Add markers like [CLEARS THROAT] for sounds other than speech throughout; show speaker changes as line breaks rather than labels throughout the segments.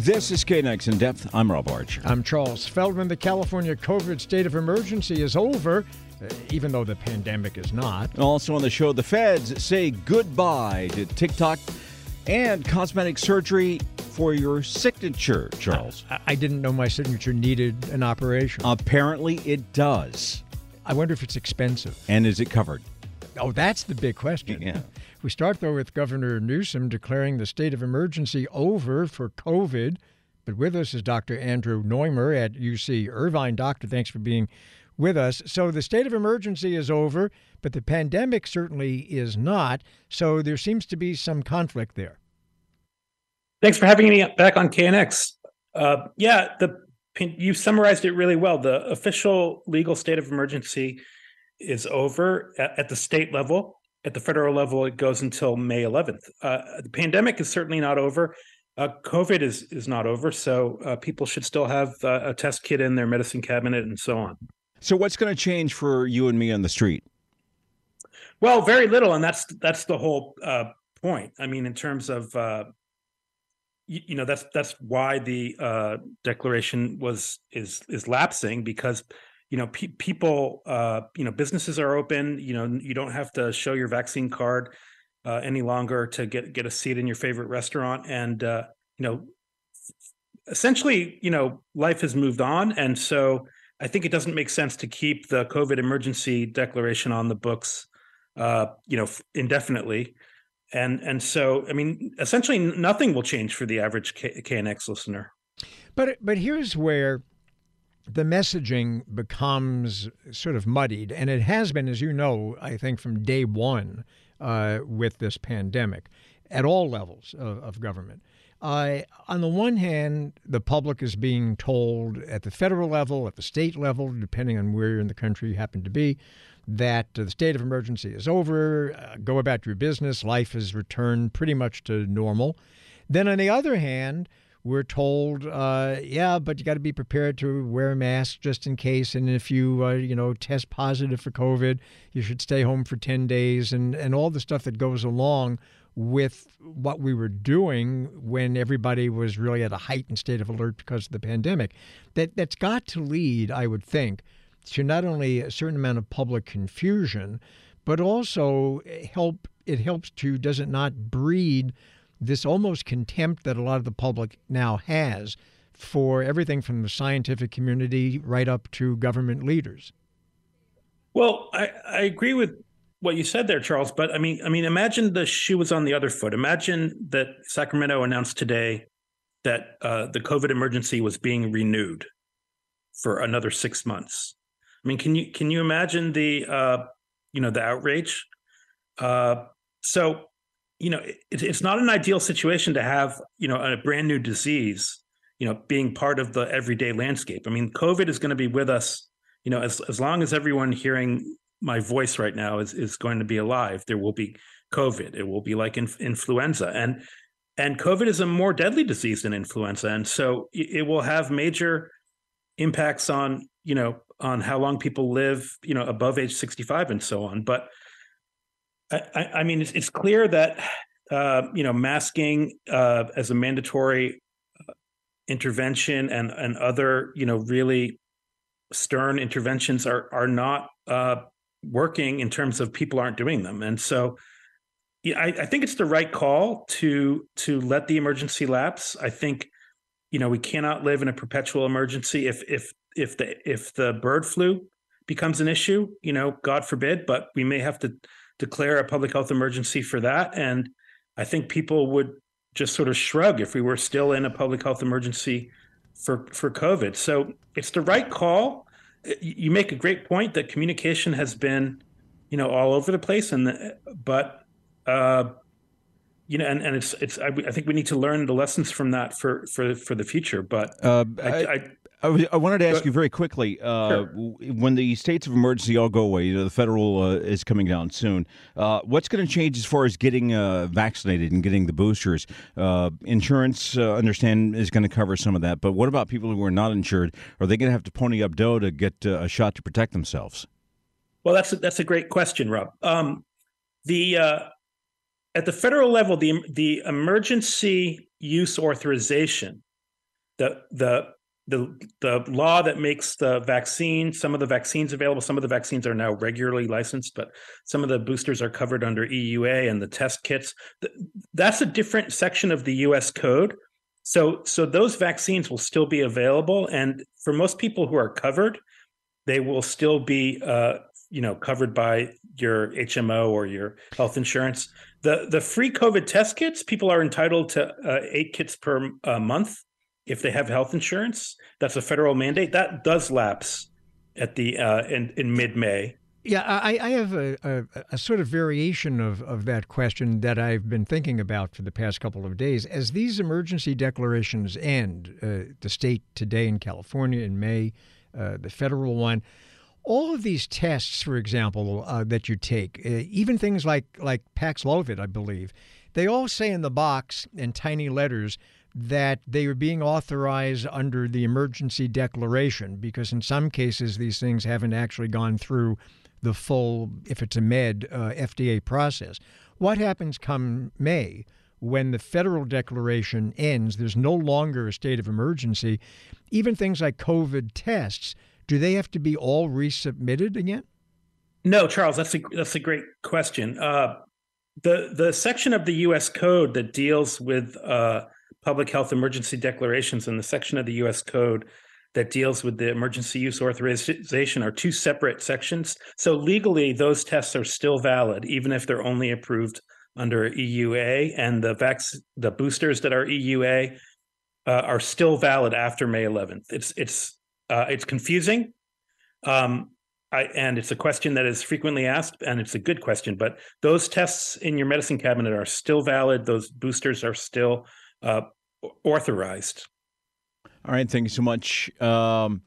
This is KNX in depth. I'm Rob Arch.
I'm Charles Feldman. The California COVID state of emergency is over, uh, even though the pandemic is not.
Also on the show, the feds say goodbye to TikTok and cosmetic surgery for your signature, Charles.
I, I didn't know my signature needed an operation.
Apparently, it does.
I wonder if it's expensive.
And is it covered?
Oh, that's the big question.
Yeah.
We start, though, with Governor Newsom declaring the state of emergency over for COVID. But with us is Dr. Andrew Noymer at UC Irvine. Doctor, thanks for being with us. So the state of emergency is over, but the pandemic certainly is not. So there seems to be some conflict there.
Thanks for having me back on KNX. Uh, yeah, the you summarized it really well. The official legal state of emergency is over at, at the state level at the federal level, it goes until May 11th. Uh, the pandemic is certainly not over. Uh, COVID is is not over, so uh, people should still have uh, a test kit in their medicine cabinet and so on.
So, what's going to change for you and me on the street?
Well, very little, and that's that's the whole uh, point. I mean, in terms of uh, you, you, know, that's that's why the declaration was is is lapsing because you know pe- people uh, you know businesses are open you know you don't have to show your vaccine card uh, any longer to get get a seat in your favorite restaurant. And uh, you know essentially you know life has moved on. And so i think it doesn't make sense to keep the covid emergency declaration on the books uh, you know indefinitely. And and so i mean essentially nothing will change for the average K- knx listener.
But but here's where the messaging becomes sort of muddied, and it has been, as you know, I think from day one uh, with this pandemic at all levels of, of government. Uh, on the one hand, the public is being told at the federal level, at the state level, depending on where in the country you happen to be, that uh, the state of emergency is over, uh, go about your business, life has returned pretty much to normal. Then, on the other hand, we're told, uh, yeah, but you got to be prepared to wear a mask just in case. And if you, uh, you know, test positive for COVID, you should stay home for 10 days and, and all the stuff that goes along with what we were doing when everybody was really at a heightened state of alert because of the pandemic. That, that's got to lead, I would think, to not only a certain amount of public confusion, but also help, it helps to, does it not breed this almost contempt that a lot of the public now has for everything from the scientific community right up to government leaders.
Well, I, I agree with what you said there, Charles. But I mean, I mean, imagine the shoe was on the other foot. Imagine that Sacramento announced today that uh, the COVID emergency was being renewed for another six months. I mean, can you can you imagine the uh, you know the outrage? Uh, so you know, it, it's not an ideal situation to have, you know, a brand new disease, you know, being part of the everyday landscape. I mean, COVID is going to be with us, you know, as as long as everyone hearing my voice right now is is going to be alive, there will be COVID. It will be like in, influenza, and and COVID is a more deadly disease than influenza, and so it, it will have major impacts on you know on how long people live, you know, above age sixty five and so on. But I, I mean, it's, it's, clear that uh, you know masking uh, as a mandatory uh, intervention and and other you know really stern interventions are are not uh, working in terms of people aren't doing them, and so yeah, I, I think it's the right call to to let the emergency lapse. I think you know we cannot live in a perpetual emergency if if if the if the bird flu becomes an issue, you know, God forbid, but we may have to declare a public health emergency for that. And I think people would just sort of shrug if we were still in a public health emergency for for COVID. So it's the right call. You make a great point that communication has been, you know, all over the place, and the, but uh, you know, and, and it's it's I, I, think we need to learn the lessons from that for for for the future. But uh, I, I,
I, I wanted to ask you very quickly uh, sure. when the states of emergency all go away, you know, the federal uh, is coming down soon. Uh, what's going to change as far as getting uh, vaccinated and getting the boosters? Uh, insurance, uh, understand, is going to cover some of that, but what about people who are not insured? Are they going to have to pony up dough to get a shot to protect themselves?
Well, that's a, that's a great question, Rob. Um, the at the federal level, the the emergency use authorization the the the the law that makes the vaccine some of the vaccines available some of the vaccines are now regularly licensed but some of the boosters are covered under EUA and the test kits. That's a different section of the US code. So so those vaccines will still be available and for most people who are covered they will still be uh, you know covered by your HMO or your health insurance. The the free covid test kits people are entitled to uh, 8 kits per uh, month if they have health insurance. That's a federal mandate. That does lapse at the uh, in in mid May.
Yeah, I, I have a, a, a, sort of variation of, of that question that I've been thinking about for the past couple of days. As these emergency declarations end, uh, the state today in California in May, uh, the federal one, all of these tests, for example, uh, that you take, uh, even things like like Paxlovid, I believe, they all say in the box in tiny letters that they are being authorized under the emergency declaration because in some cases these things haven't actually gone through the full, if it's a med, uh, FDA process. What happens come May when the federal declaration ends? There's no longer a state of emergency. Even things like COVID tests, do they have to be all resubmitted again?
No, Charles, that's a that's a great question. Uh, the the section of the U.S. code that deals with uh, public health emergency declarations and the section of the US Code that deals with the emergency use authorization are two separate sections. So legally, those tests are still valid, even if they're only approved under EUA, and the vac- the boosters that are EUA uh, are still valid after May 11th. It's it's uh, it's confusing, um, I, and it's a question that is frequently asked, and it's a good question. But those tests in your medicine cabinet are still valid. Those boosters are still uh, authorized.
All right, thank you so much. Um,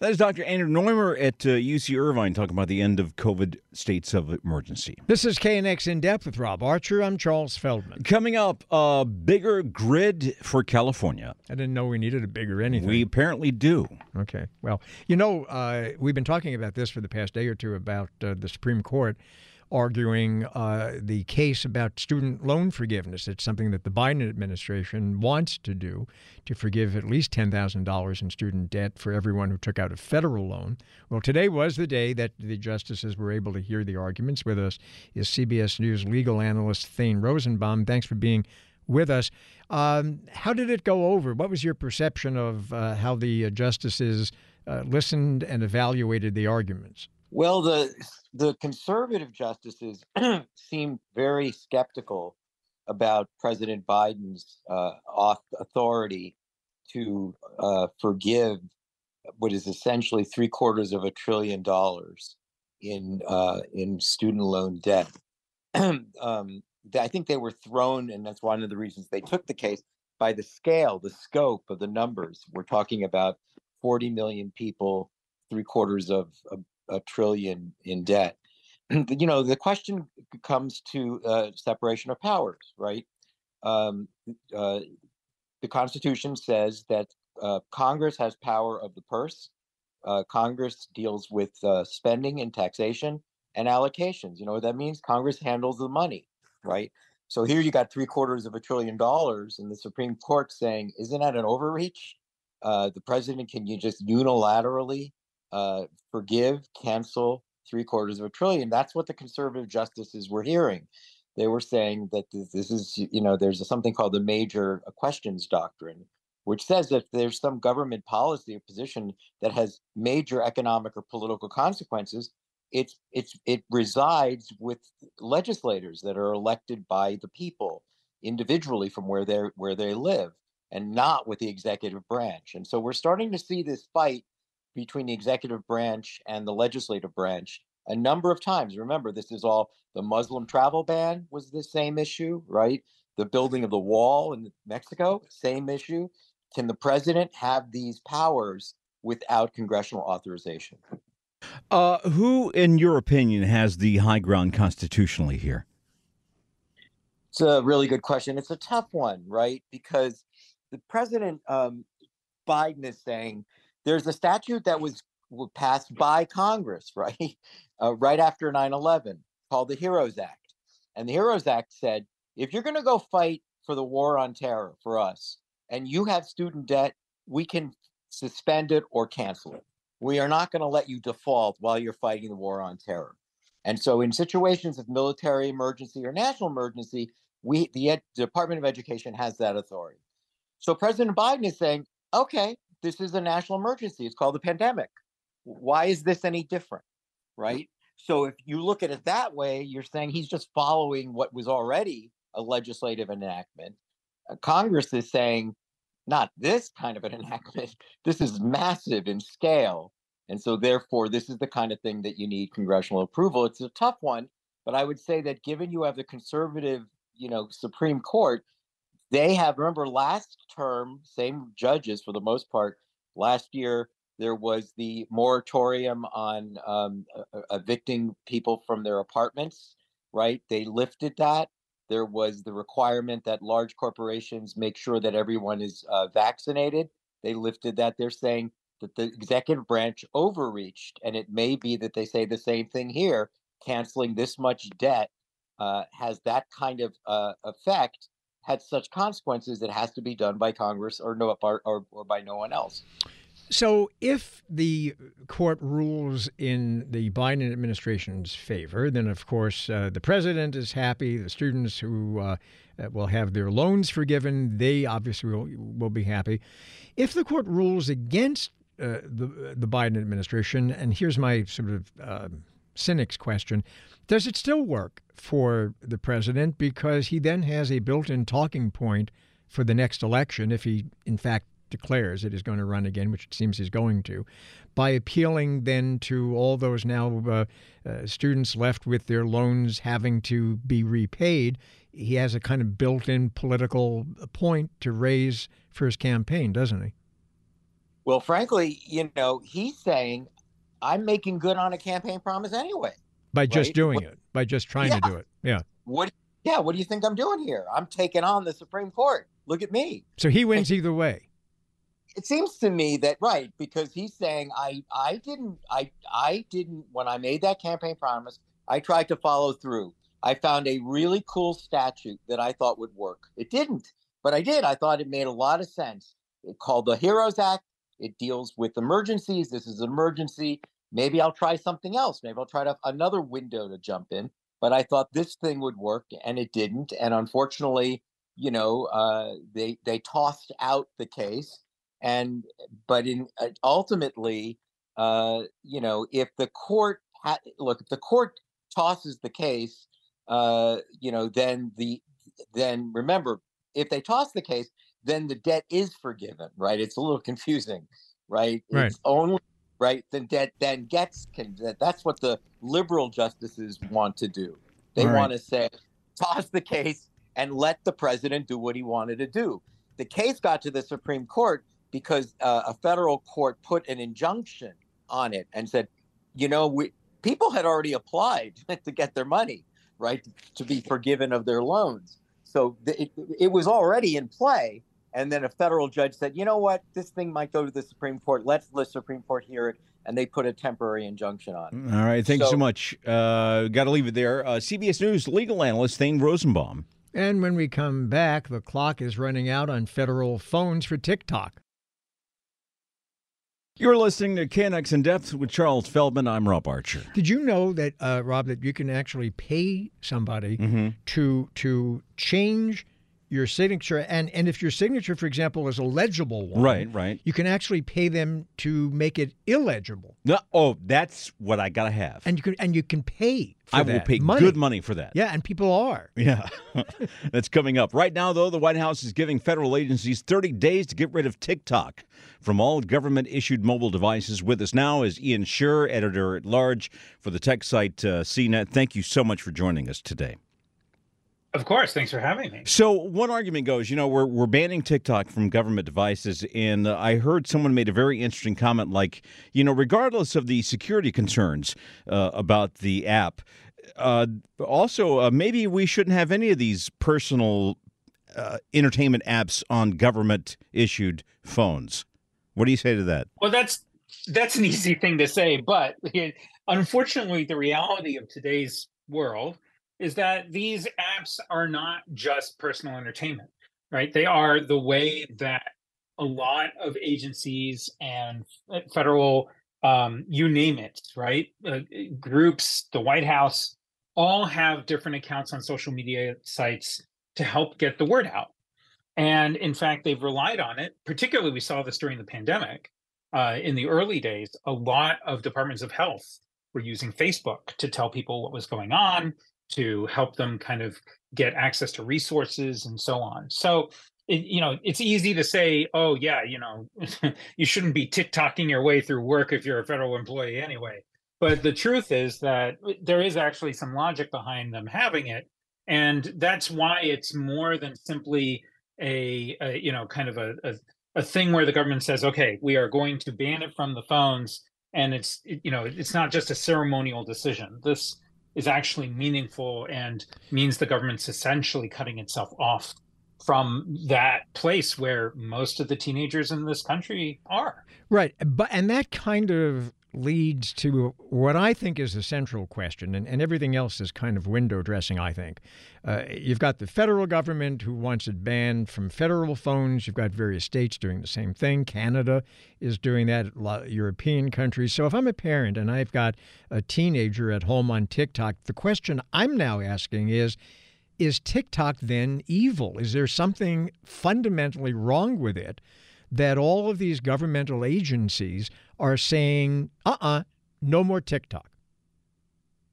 that is Dr. Andrew Noymer at uh, UC Irvine talking about the end of COVID states of emergency.
This is KNX In Depth with Rob Archer. I'm Charles Feldman.
Coming up, a bigger grid for California.
I didn't know we needed a bigger anything.
We apparently do.
Okay. Well, you know, uh, we've been talking about this for the past day or two about uh, the Supreme Court arguing uh, the case about student loan forgiveness. It's something that the Biden administration wants to do to forgive at least $10,000 in student debt for everyone who took out a federal loan. Well, today was the day that the justices were able to hear the arguments. With us is CBS News legal analyst Thane Rosenbaum. Thanks for being with us. Um, how did it go over? What was your perception of uh, how the uh, justices uh, listened and evaluated the arguments?
Well, the the conservative justices [CLEARS THROAT] seem very skeptical about President Biden's uh, authority to uh, forgive what is essentially three quarters of a trillion dollars in uh, in student loan debt. [CLEARS THROAT] um, I think they were thrown, and that's one of the reasons they took the case by the scale, the scope of the numbers. We're talking about 40 million people, three quarters of, of a trillion in debt. [CLEARS THROAT] you know, the question comes to uh, separation of powers, right? Um, uh, the Constitution says that uh, Congress has power of the purse. Uh, Congress deals with uh, spending and taxation and allocations. You know what that means? Congress handles the money, right? So here you got three quarters of a trillion dollars, and the Supreme Court saying, "Isn't that an overreach?" Uh, the president can you just unilaterally uh, forgive, cancel three quarters of a trillion. That's what the conservative justices were hearing. They were saying that this is, you know, there's something called the major questions doctrine, which says that there's some government policy or position that has major economic or political consequences, it's it's it resides with legislators that are elected by the people individually from where they're where they live and not with the executive branch. And so we're starting to see this fight between the executive branch and the legislative branch a number of times. Remember, this is all the Muslim travel ban was the same issue, right? The building of the wall in Mexico, same issue. Can the president have these powers without congressional authorization?
Uh, who, in your opinion, has the high ground constitutionally here?
It's a really good question. It's a tough one, right? Because the president, um, Biden, is saying there's a statute that was passed by Congress, [LAUGHS] right? Uh, right after 9 11, called the HEROES Act. And the HEROES Act said if you're going to go fight for the war on terror for us, and you have student debt, we can suspend it or cancel it. We are not going to let you default while you're fighting the war on terror. And so, in situations of military emergency or national emergency, we the Ed, Department of Education has that authority. So President Biden is saying, okay, this is a national emergency. It's called a pandemic. Why is this any different? Right. So if you look at it that way, you're saying he's just following what was already a legislative enactment. Uh, Congress is saying, not this kind of an [LAUGHS] enactment. This is massive in scale. And so, therefore, this is the kind of thing that you need congressional approval. It's a tough one, but I would say that given you have the conservative, you know, Supreme Court, they have, remember, last term, same judges for the most part. Last year, there was the moratorium on um, evicting people from their apartments, right? They lifted that. There was the requirement that large corporations make sure that everyone is uh, vaccinated. They lifted that. They're saying that the executive branch overreached, and it may be that they say the same thing here. Canceling this much debt uh, has that kind of uh, effect, had such consequences. That it has to be done by Congress or no or, or, by no one else.
So, if the court rules in the Biden administration's favor, then of course uh, the president is happy. The students who uh, uh, will have their loans forgiven, they obviously will, will be happy. If the court rules against uh, the the Biden administration, and here's my sort of uh, cynic's question: Does it still work for the president because he then has a built-in talking point for the next election if he, in fact, declares it is going to run again, which it seems he's going to, by appealing then to all those now uh, uh, students left with their loans having to be repaid, he has a kind of built in political point to raise for his campaign, doesn't he?
Well, frankly, you know, he's saying, I'm making good on a campaign promise anyway.
By just right? doing what, it, by just trying yeah. to do it. Yeah.
What yeah, what do you think I'm doing here? I'm taking on the Supreme Court. Look at me.
So he wins either way
it seems to me that right because he's saying I I didn't I I didn't when I made that campaign promise I tried to follow through. I found a really cool statute that I thought would work. It didn't, but I did. I thought it made a lot of sense. It called the Heroes Act. It deals with emergencies. This is an emergency. Maybe I'll try something else. Maybe I'll try to another window to jump in. But I thought this thing would work, and it didn't. And unfortunately, you know, uh, they they tossed out the case and but in uh, ultimately uh, you know if the court ha- look if the court tosses the case uh, you know then the then remember if they toss the case then the debt is forgiven right it's a little [LAUGHS] confusing right,
right.
it's only right the that then gets con- that's what the liberal justices want to do they right. want to say toss the case and let the president do what he wanted to do the case got to the supreme court because uh, a federal court put an injunction on it and said, you know, we people had already applied [LAUGHS] to get their money, right, to be forgiven of their loans. So it, it was already in play. And then a federal judge said, you know what, this thing might go to the Supreme Court. Let's let the Supreme Court hear it. And they put a temporary injunction on. It.
All right. Thanks so, so much. Uh, Got to leave it there. Uh, CBS News legal analyst Thane Rosenbaum.
And when we come back, the clock is running out on federal phones for TikTok.
You're listening to KNX in Depth with Charles Feldman. I'm Rob Archer.
Did you know that, uh, Rob, that you can actually pay somebody mm-hmm. to to change your signature and and if your signature for example is a legible one
right right.
you can actually pay them to make it illegible.
No oh that's what i gotta have.
And you can and you can pay
i will pay money. good money for that.
Yeah and people are. [LAUGHS]
Yeah [LAUGHS] that's coming up. Right now though the white house is giving federal agencies 30 days to get rid of tiktok from all government issued mobile devices. With us now is ian sherr editor at large for the tech site uh, cnet thank you so much for joining us today
of course. Thanks for having me.
So, one argument goes, you know, we're, we're banning TikTok from government devices. And I heard someone made a very interesting comment like, you know, regardless of the security concerns uh, about the app, uh, also, uh, maybe we shouldn't have any of these personal uh, entertainment apps on government issued phones. What do you say to that?
Well, that's that's an easy thing to say, but [LAUGHS] unfortunately, the reality of today's world is that these apps are not just personal entertainment, right? They are the way that a lot of agencies and federal, um, you name it, right? Uh, groups, the White House, all have different accounts on social media sites to help get the word out. And in fact, they've relied on it. Particularly, we saw this during the pandemic. Uh, in the early days, a lot of departments of health were using Facebook to tell people what was going on, to help them kind of get access to resources and so on. So, it, you know, it's easy to say, oh, yeah, you know, [LAUGHS] you shouldn't be TikToking your way through work if you're a federal employee anyway. But the truth is that uh, there is actually some logic behind them having it. And that's why it's more than simply a, a you know, kind of a, a, a thing where the government says, okay, we are going to ban it from the phones. And it's, you know, it's not just a ceremonial decision. This is actually meaningful and means the government's essentially cutting itself off from that place where most of the teenagers in this country are.
Right. But and that kind of leads to what I think is the central question, and, and everything else is kind of window dressing, I think. Uh, you've got the federal government who wants it banned from federal phones. You've got various states doing the same thing. Canada is doing that, European countries. So if I'm a parent and I've got a teenager at home on TikTok, the question I'm now asking is, is TikTok then evil? Is there something fundamentally wrong with it that all of these governmental agencies are saying, uh uh-uh, uh no more TikTok?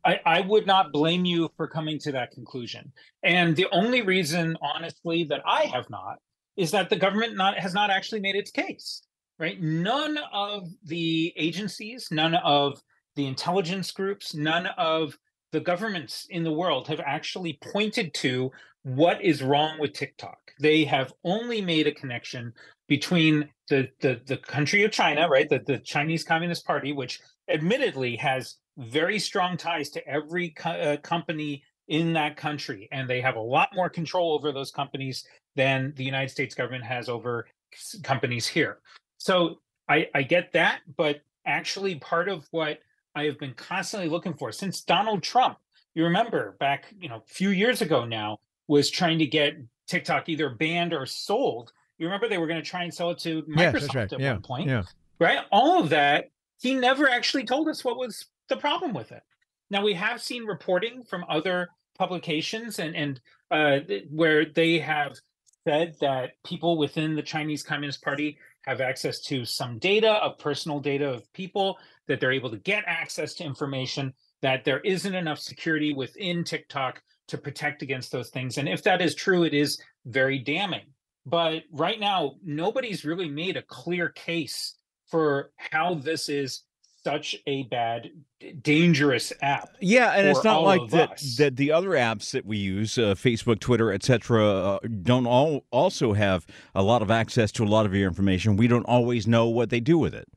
I, I, would not blame you for coming to that conclusion. And the only reason, honestly, that I have not is that the government not has not actually made its case. Right? None of the agencies, none of the intelligence groups, none of the governments in the world have actually pointed to what is wrong with TikTok. They have only made a connection between the the, the country of China, right, the, the Chinese Communist Party, which admittedly has very strong ties to every co- uh, company in that country, and they have a lot more control over those companies than the United States government has over companies here. So I, I get that, but actually, part of what I have been constantly looking for since Donald Trump. You remember back, you know, a few years ago now, was trying to get TikTok either banned or sold. You remember they were going to try and sell it to Microsoft right. at yeah. one point,
yeah.
right? All of that, he never actually told us what was the problem with it. Now we have seen reporting from other publications and and uh, where they have said that people within the Chinese Communist Party have access to some data of personal data of people that they're able to get access to information that there isn't enough security within TikTok to protect against those things and if that is true it is very damning but right now nobody's really made a clear case for how this is such a bad dangerous app
yeah and it's not like that that the other apps that we use uh, facebook twitter etc uh, don't all also have a lot of access to a lot of your information. We don't always know what they do with it.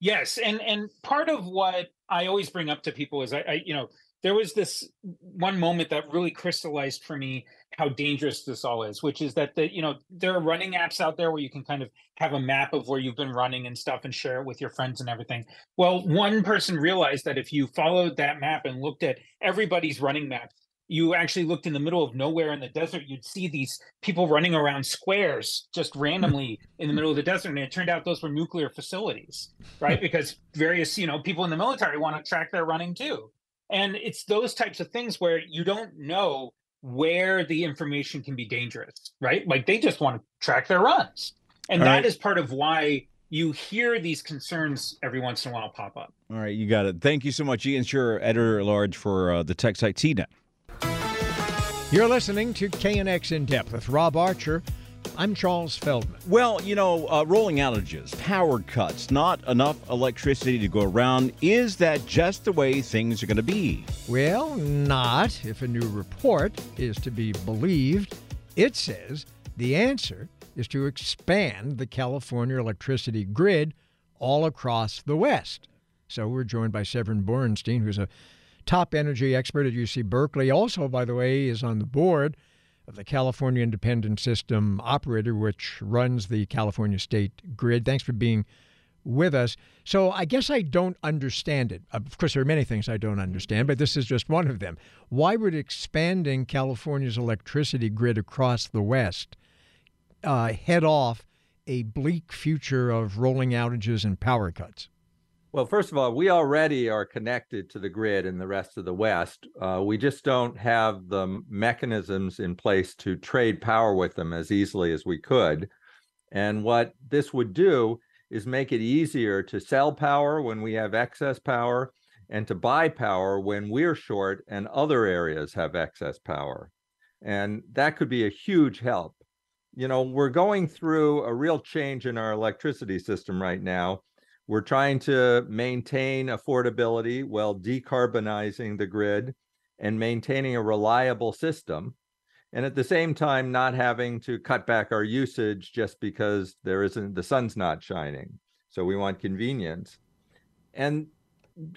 Yes and and part of what i always bring up to people is i, I you know there was this one moment that really crystallized for me how dangerous this all is which is that the you know there are running apps out there where you can kind of have a map of where you've been running and stuff and share it with your friends and everything. Well one person realized that if you followed that map and looked at everybody's running maps you actually looked in the middle of nowhere in the desert you'd see these people running around squares just randomly in the middle of the desert. And it turned out those were nuclear facilities right? [LAUGHS] Because various you know people in the military want to track their running too and it's those types of things where you don't know where the information can be dangerous, right? Like they just want to track their runs. And All that right. is part of why you hear these concerns every once in a while pop up.
All right, you got it. Thank you so much, Ian Sherr, editor at large for uh, the tech site CNET.
You're listening to KNX In Depth with Rob Archer. I'm Charles Feldman.
Well, you know, uh, rolling outages, power cuts, not enough electricity to go around. Is that just the way things are going to be?
Well, not if a new report is to be believed. It says the answer is to expand the California electricity grid all across the West. So we're joined by Severin Borenstein, who's a top energy expert at UC Berkeley. Also, by the way, is on the board the California Independent System Operator, which runs the California State Grid. Thanks for being with us. So I guess I don't understand it. Of course, there are many things I don't understand, but this is just one of them. Why would expanding California's electricity grid across the West uh, head off a bleak future of rolling outages and power cuts?
Well, first of all, we already are connected to the grid in the rest of the West. Uh, we just don't have the mechanisms in place to trade power with them as easily as we could. And what this would do is make it easier to sell power when we have excess power and to buy power when we're short and other areas have excess power. And that could be a huge help. You know, we're going through a real change in our electricity system right now we're trying to maintain affordability while decarbonizing the grid and maintaining a reliable system. And at the same time, not having to cut back our usage just because there isn't the sun's not shining. So we want convenience. And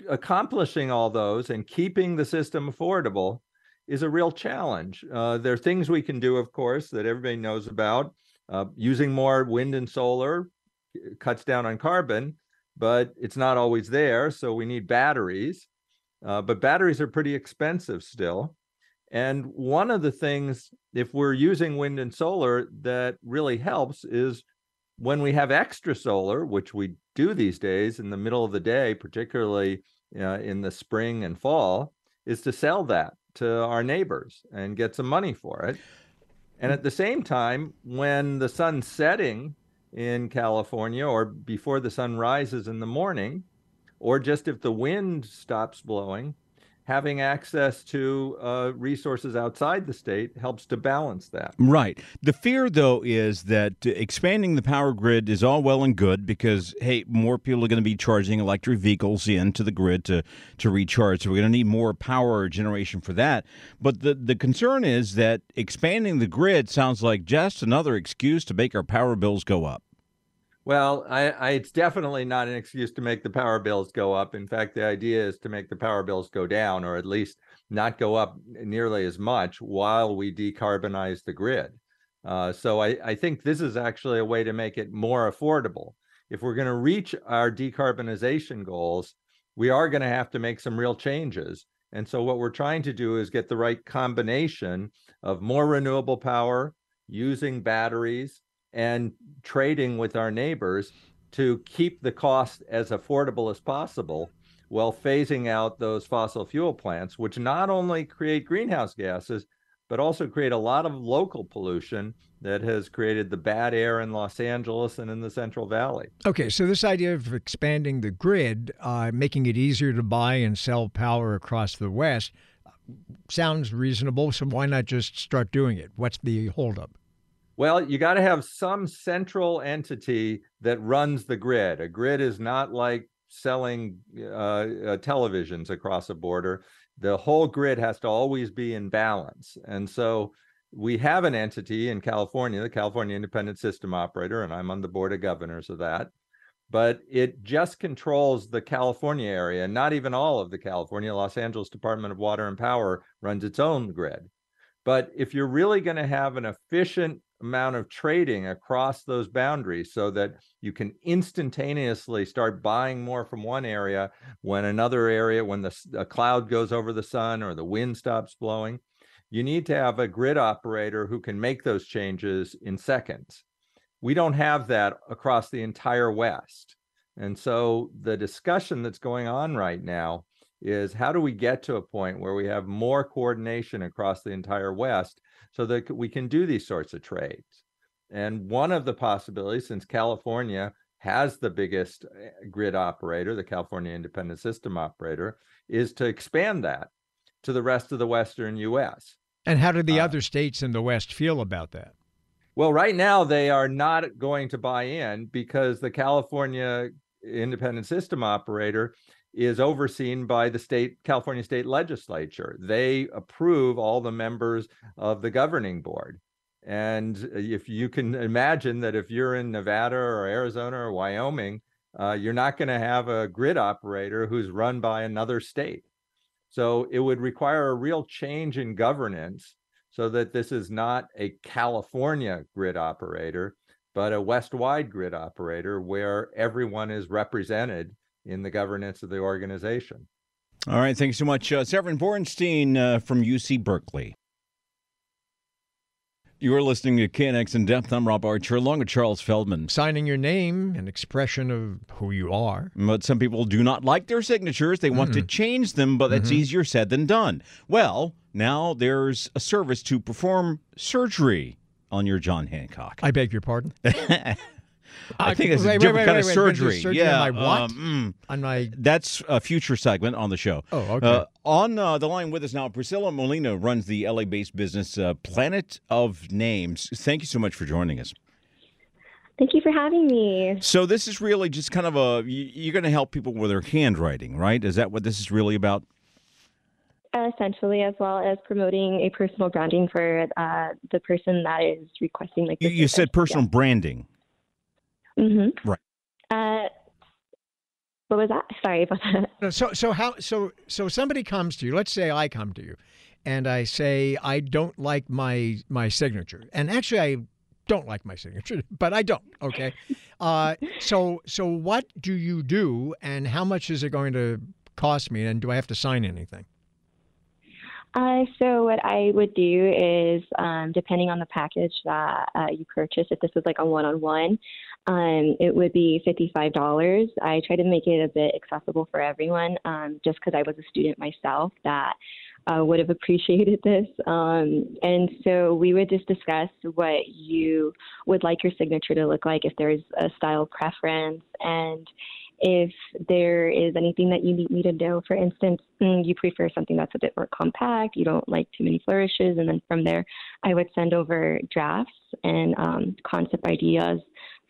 accomplishing all those and keeping the system affordable is a real challenge. Uh, there are things we can do, of course, that everybody knows about. Uh, using more wind and solar cuts down on carbon, but it's not always there. So we need batteries. Uh, but batteries are pretty expensive still. And one of the things, if we're using wind and solar, that really helps is when we have extra solar, which we do these days in the middle of the day, particularly uh, in the spring and fall, is to sell that to our neighbors and get some money for it. And at the same time, when the sun's setting in California or before the sun rises in the morning, or just if the wind stops blowing, having access to uh, resources outside the state helps to balance that.
Right. The fear, though, is that expanding the power grid is all well and good because, hey, more people are going to be charging electric vehicles into the grid to, to recharge. So we're going to need more power generation for that. But the, the concern is that expanding the grid sounds like just another excuse to make our power bills go up.
Well, I, I, it's definitely not an excuse to make the power bills go up. In fact, the idea is to make the power bills go down, or at least not go up nearly as much while we decarbonize the grid. Uh, so I, I think this is actually a way to make it more affordable. If we're going to reach our decarbonization goals, we are going to have to make some real changes. And so what we're trying to do is get the right combination of more renewable power, using batteries, and trading with our neighbors to keep the cost as affordable as possible while phasing out those fossil fuel plants, which not only create greenhouse gases, but also create a lot of local pollution that has created the bad air in Los Angeles and in the Central Valley.
Okay, so this idea of expanding the grid, uh, making it easier to buy and sell power across the West, sounds reasonable. So why not just start doing it? What's the holdup?
Well, you got to have some central entity that runs the grid. A grid is not like selling uh, uh, televisions across a border. The whole grid has to always be in balance. And so we have an entity in California, the California Independent System Operator, and I'm on the board of governors of that. But it just controls the California area, not even all of the California. Los Angeles Department of Water and Power runs its own grid. But if you're really going to have an efficient amount of trading across those boundaries so that you can instantaneously start buying more from one area when another area, when the cloud goes over the sun or the wind stops blowing. You need to have a grid operator who can make those changes in seconds. We don't have that across the entire West. And so the discussion that's going on right now is how do we get to a point where we have more coordination across the entire West so that we can do these sorts of trades. And one of the possibilities, since California has the biggest eh, grid operator, the California Independent System Operator, is to expand that to the rest of the Western US.
And how do the uh, other states in the West feel about that?
Well, right now they are not going to buy in because the California Independent System Operator is overseen by the state California state legislature. They approve all the members of the governing board. And if you can imagine that if you're in Nevada or Arizona or Wyoming, uh, you're not going to have a grid operator who's run by another state. So it would require a real change in governance so that this is not a California grid operator, but a West wide grid operator where everyone is represented in the governance of the organization.
All right. Thanks so much. Uh, Severin Borenstein uh, from UC Berkeley. You're listening to KNX in Depth. I'm Rob Archer, along with Charles Feldman.
Signing your name, an expression of who you are.
But some people do not like their signatures. They want mm-hmm. to change them, but that's mm-hmm. easier said than done. Well, now there's a service to perform surgery on your John Hancock.
I beg your pardon? [LAUGHS]
I think it's a different wait, kind wait, of surgery.
surgery.
Yeah,
on my what? Um, mm, on my
that's a future segment on the show.
Oh, okay. Uh,
on uh, the line with us now, Priscilla Molina runs the LA-based business uh, Planet of Names. Thank you so much for joining us.
Thank you for having me.
So this is really just kind of a you're going to help people with their handwriting, right? Is that what this is really about?
essentially, as well as promoting a personal branding for uh, the person that is requesting. Like
you, you said, personal yeah. branding.
Mm-hmm.
Right.
Uh, what was that? Sorry about that.
So, so how? So, so somebody comes to you. Let's say I come to you, and I say I don't like my my signature, and actually I don't like my signature, [LAUGHS] but I don't. Okay. Uh, so, so what do you do, and how much is it going to cost me, and do I have to sign anything?
Uh, so what I would do is, um, depending on the package that uh, you purchase, if this was like a one-on-one, um, it would be fifty-five dollars. I try to make it a bit accessible for everyone, um, just because I was a student myself that uh, would have [LAUGHS] appreciated this. Um, and so we would just discuss what you would like your signature to look like, if there's a style preference, and if there is anything that you need me to know, for instance, mm, you prefer something that's a bit more compact, you don't like too many flourishes, and then from there, I would send over drafts and um, concept ideas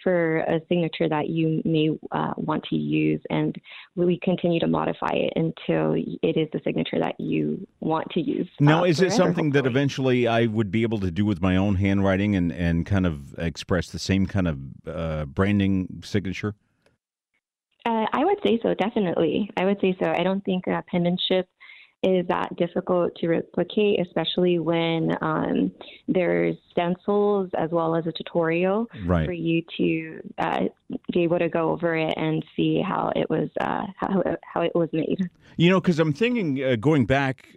for a signature that you may uh, want to use, and we continue to modify it until it is the signature that you want to use.
Now, uh, is it something that eventually I would be able to do with my own handwriting and, and kind of express the same kind of uh, branding signature?
Uh, I would say so, definitely. I would say so. I don't think uh, penmanship is that difficult to replicate, especially when um, there's stencils as well as a tutorial
right.
for you to uh, be able to go over it and see how it was uh, how how it was made.
You know, because I'm thinking uh, going back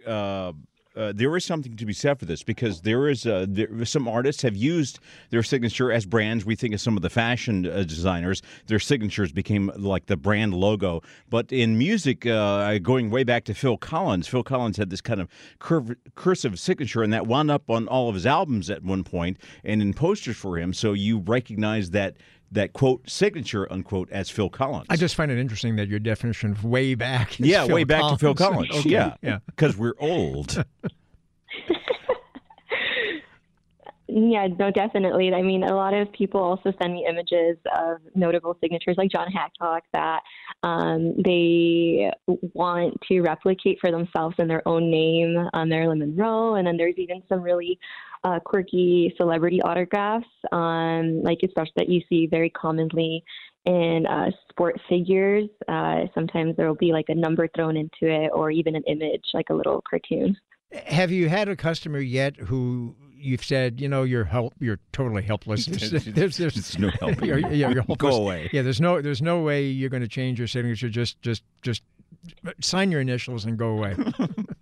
uh, there is something to be said for this because there is uh, there, some artists have used their signature as brands. We think of some of the fashion uh, designers; their signatures became like the brand logo. But in music, uh, going way back to Phil Collins, Phil Collins had this kind of curve, cursive signature, and that wound up on all of his albums at one point and in posters for him. So you recognize that that quote signature unquote as Phil Collins.
I just find it interesting that your definition of way back.
yeah,
Phil
way back
Collins.
to Phil Collins.
okay.
Yeah,
yeah,
because we're old. [LAUGHS]
Yeah, no, definitely. I mean, a lot of people also send me images of notable signatures like John Hancock that um, they want to replicate for themselves in their own name, on um, Marilyn Monroe. And then there's even some really uh, quirky celebrity autographs, um, like especially that you see very commonly in uh, sport figures. Uh, sometimes there will be like a number thrown into it or even an image, like a little cartoon.
Have you had a customer yet who you've said, you know, you're help, you're totally helpless. [LAUGHS]
There's, [LAUGHS] there's, there's, there's no help. You're,
you're, you're
Go away.
Yeah, there's no, there's no way you're going to change your signature. Just, just, just sign your initials and go away. [LAUGHS]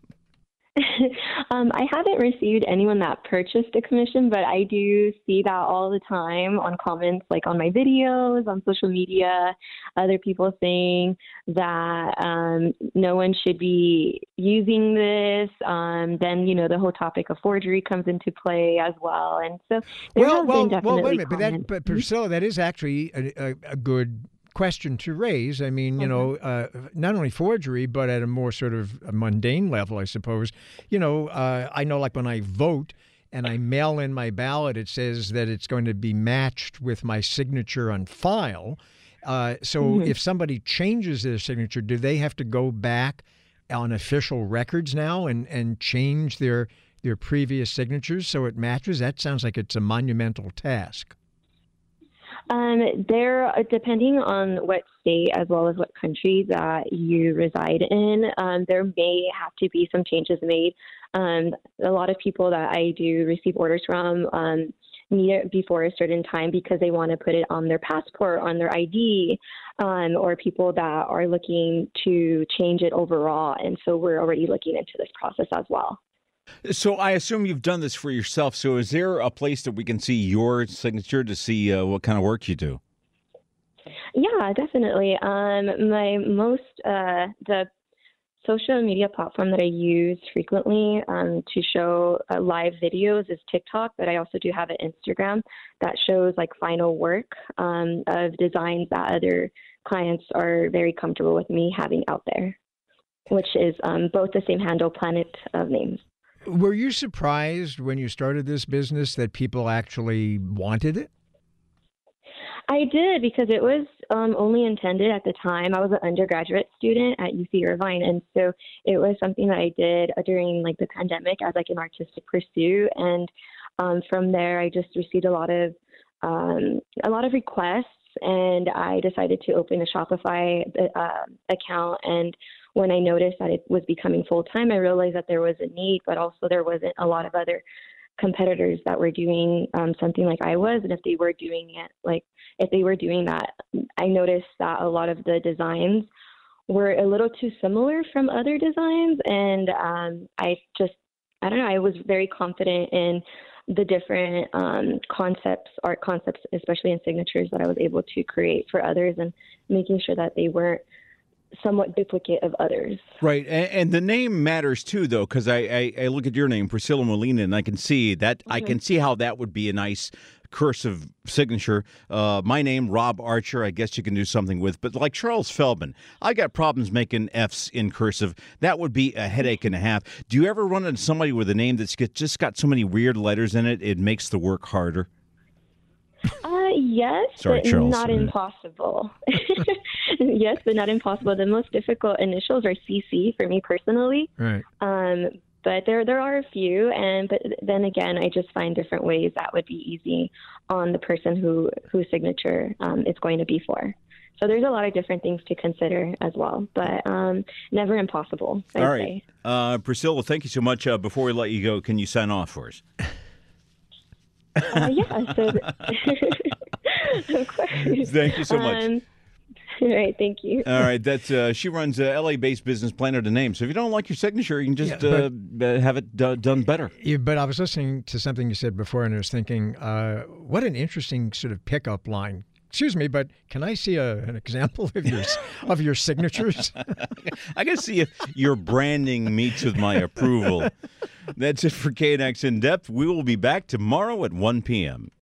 [LAUGHS]
um, I haven't received anyone that purchased a commission, but I do see that all the time on comments, like on my videos, on social media, other people saying that um, no one should be using this. Um, then, you know, the whole topic of forgery comes into play as well. And so there well, have
well,
been definitely
well, wait a minute, but, that, but Priscilla, that is actually a, a, a good question to raise. I mean, you know, mm-hmm. uh, not only forgery, but at a more sort of mundane level, I suppose. You know, uh, I know like when I vote and I mail in my ballot, it says that it's going to be matched with my signature on file. Uh, so mm-hmm. if somebody changes their signature, do they have to go back on official records now and, and change their their previous signatures so it matches? That sounds like it's a monumental task.
Um, there, depending on what state as well as what country that you reside in, um, there may have to be some changes made. Um, a lot of people that I do receive orders from um, need it before a certain time because they want to put it on their passport, on their ID, um, or people that are looking to change it overall. And so we're already looking into this process as well.
So I assume you've done this for yourself. So is there a place that we can see your signature to see uh, what kind of work you do?
Yeah, definitely. Um, my most uh, the social media platform that I use frequently um, to show uh, live videos is TikTok, but I also do have an Instagram that shows like final work um, of designs that other clients are very comfortable with me having out there, which is um, both the same handle, Planet of Names.
Were you surprised when you started this business that people actually wanted it?
I did because it was um, only intended at the time. I was an undergraduate student at UC Irvine, and so it was something that I did during like the pandemic as like an artistic pursuit. And um, from there, I just received a lot of um, a lot of requests, and I decided to open a Shopify uh, account. And when I noticed that it was becoming full time, I realized that there was a need, but also there wasn't a lot of other competitors that were doing um, something like I was, and if they were doing it, like if they were doing that, I noticed that a lot of the designs were a little too similar from other designs, and um, I just, I don't know, I was very confident in the different um, concepts, art concepts, especially in signatures that I was able to create for others, and making sure that they weren't somewhat duplicate of others.
Right, and, and the name matters too, though, because I, I, I, look at your name, Priscilla Molina, and I can see that mm-hmm. I can see how that would be a nice cursive signature. Uh, my name, Rob Archer, I guess you can do something with, but like Charles Feldman, I got problems making F's in cursive. That would be a headache and a half. Do you ever run into somebody with a name that's just got so many weird letters in it, it makes the work harder?
Yes,
Sorry,
but
Charles,
not impossible. [LAUGHS] yes, but not impossible. The most difficult initials are CC for me personally.
Right.
Um, but there there are a few, and but then again, I just find different ways that would be easy on the person who whose signature um, it's going to be for. So there's a lot of different things to consider as well, but um, never impossible. I'd
All right, uh, Priscilla, thank you so much. Uh, before we let you go, can you sign off for us?
Uh, yeah. So, [LAUGHS] [LAUGHS] of course.
Thank you so much. Um,
all right, thank you.
All right, that's uh, she runs a LA-based business planner to name. So if you don't like your signature, you can just yeah, but, uh, have it d- done better.
Yeah, but I was listening to something you said before, and I was thinking, uh, what an interesting sort of pickup line. Excuse me, but can I see a, an example of your [LAUGHS] of your signatures? [LAUGHS]
I can see if your branding meets with my approval. That's it for KNX in depth. We will be back tomorrow at 1 p.m.